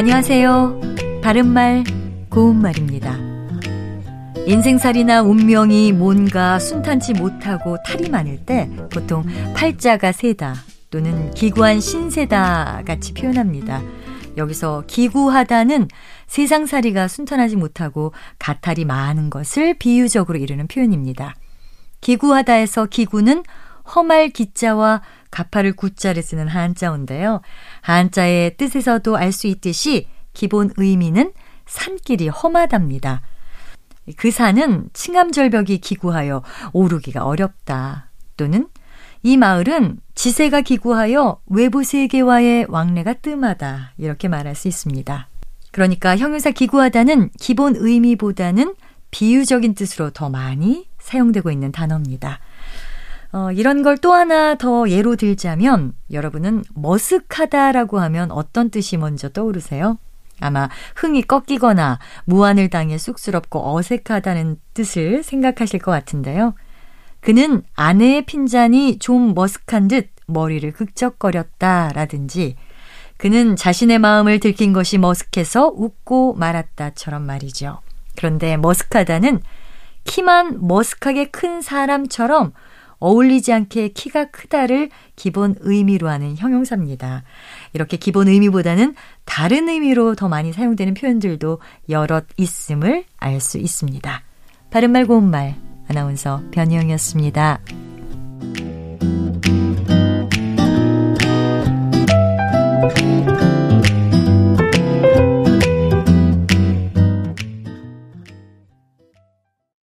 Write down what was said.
안녕하세요. 바른말, 고운말입니다. 인생살이나 운명이 뭔가 순탄치 못하고 탈이 많을 때 보통 팔자가 세다 또는 기구한 신세다 같이 표현합니다. 여기서 기구하다는 세상살이가 순탄하지 못하고 가탈이 많은 것을 비유적으로 이르는 표현입니다. 기구하다에서 기구는 험할 기자와 가파를 구자를 쓰는 한자어인데요. 한자의 뜻에서도 알 수 있듯이 기본 의미는 산길이 험하답니다. 그 산은 층암절벽이 기구하여 오르기가 어렵다. 또는 이 마을은 지세가 기구하여 외부 세계와의 왕래가 뜸하다. 이렇게 말할 수 있습니다. 그러니까 형용사 기구하다는 기본 의미보다는 비유적인 뜻으로 더 많이 사용되고 있는 단어입니다. 어, 이런 걸 또 하나 더 예로 들자면 여러분은 머쓱하다라고 하면 어떤 뜻이 먼저 떠오르세요? 아마 흥이 꺾이거나 무안을 당해 쑥스럽고 어색하다는 뜻을 생각하실 것 같은데요. 그는 아내의 핀잔이 좀 머쓱한 듯 머리를 극적거렸다라든지 그는 자신의 마음을 들킨 것이 머쓱해서 웃고 말았다처럼 말이죠. 그런데 머쓱하다는 키만 머쓱하게 큰 사람처럼 어울리지 않게 키가 크다를 기본 의미로 하는 형용사입니다. 이렇게 기본 의미보다는 다른 의미로 더 많이 사용되는 표현들도 여럿 있음을 알 수 있습니다. 바른말 고운말 아나운서 변희영이었습니다.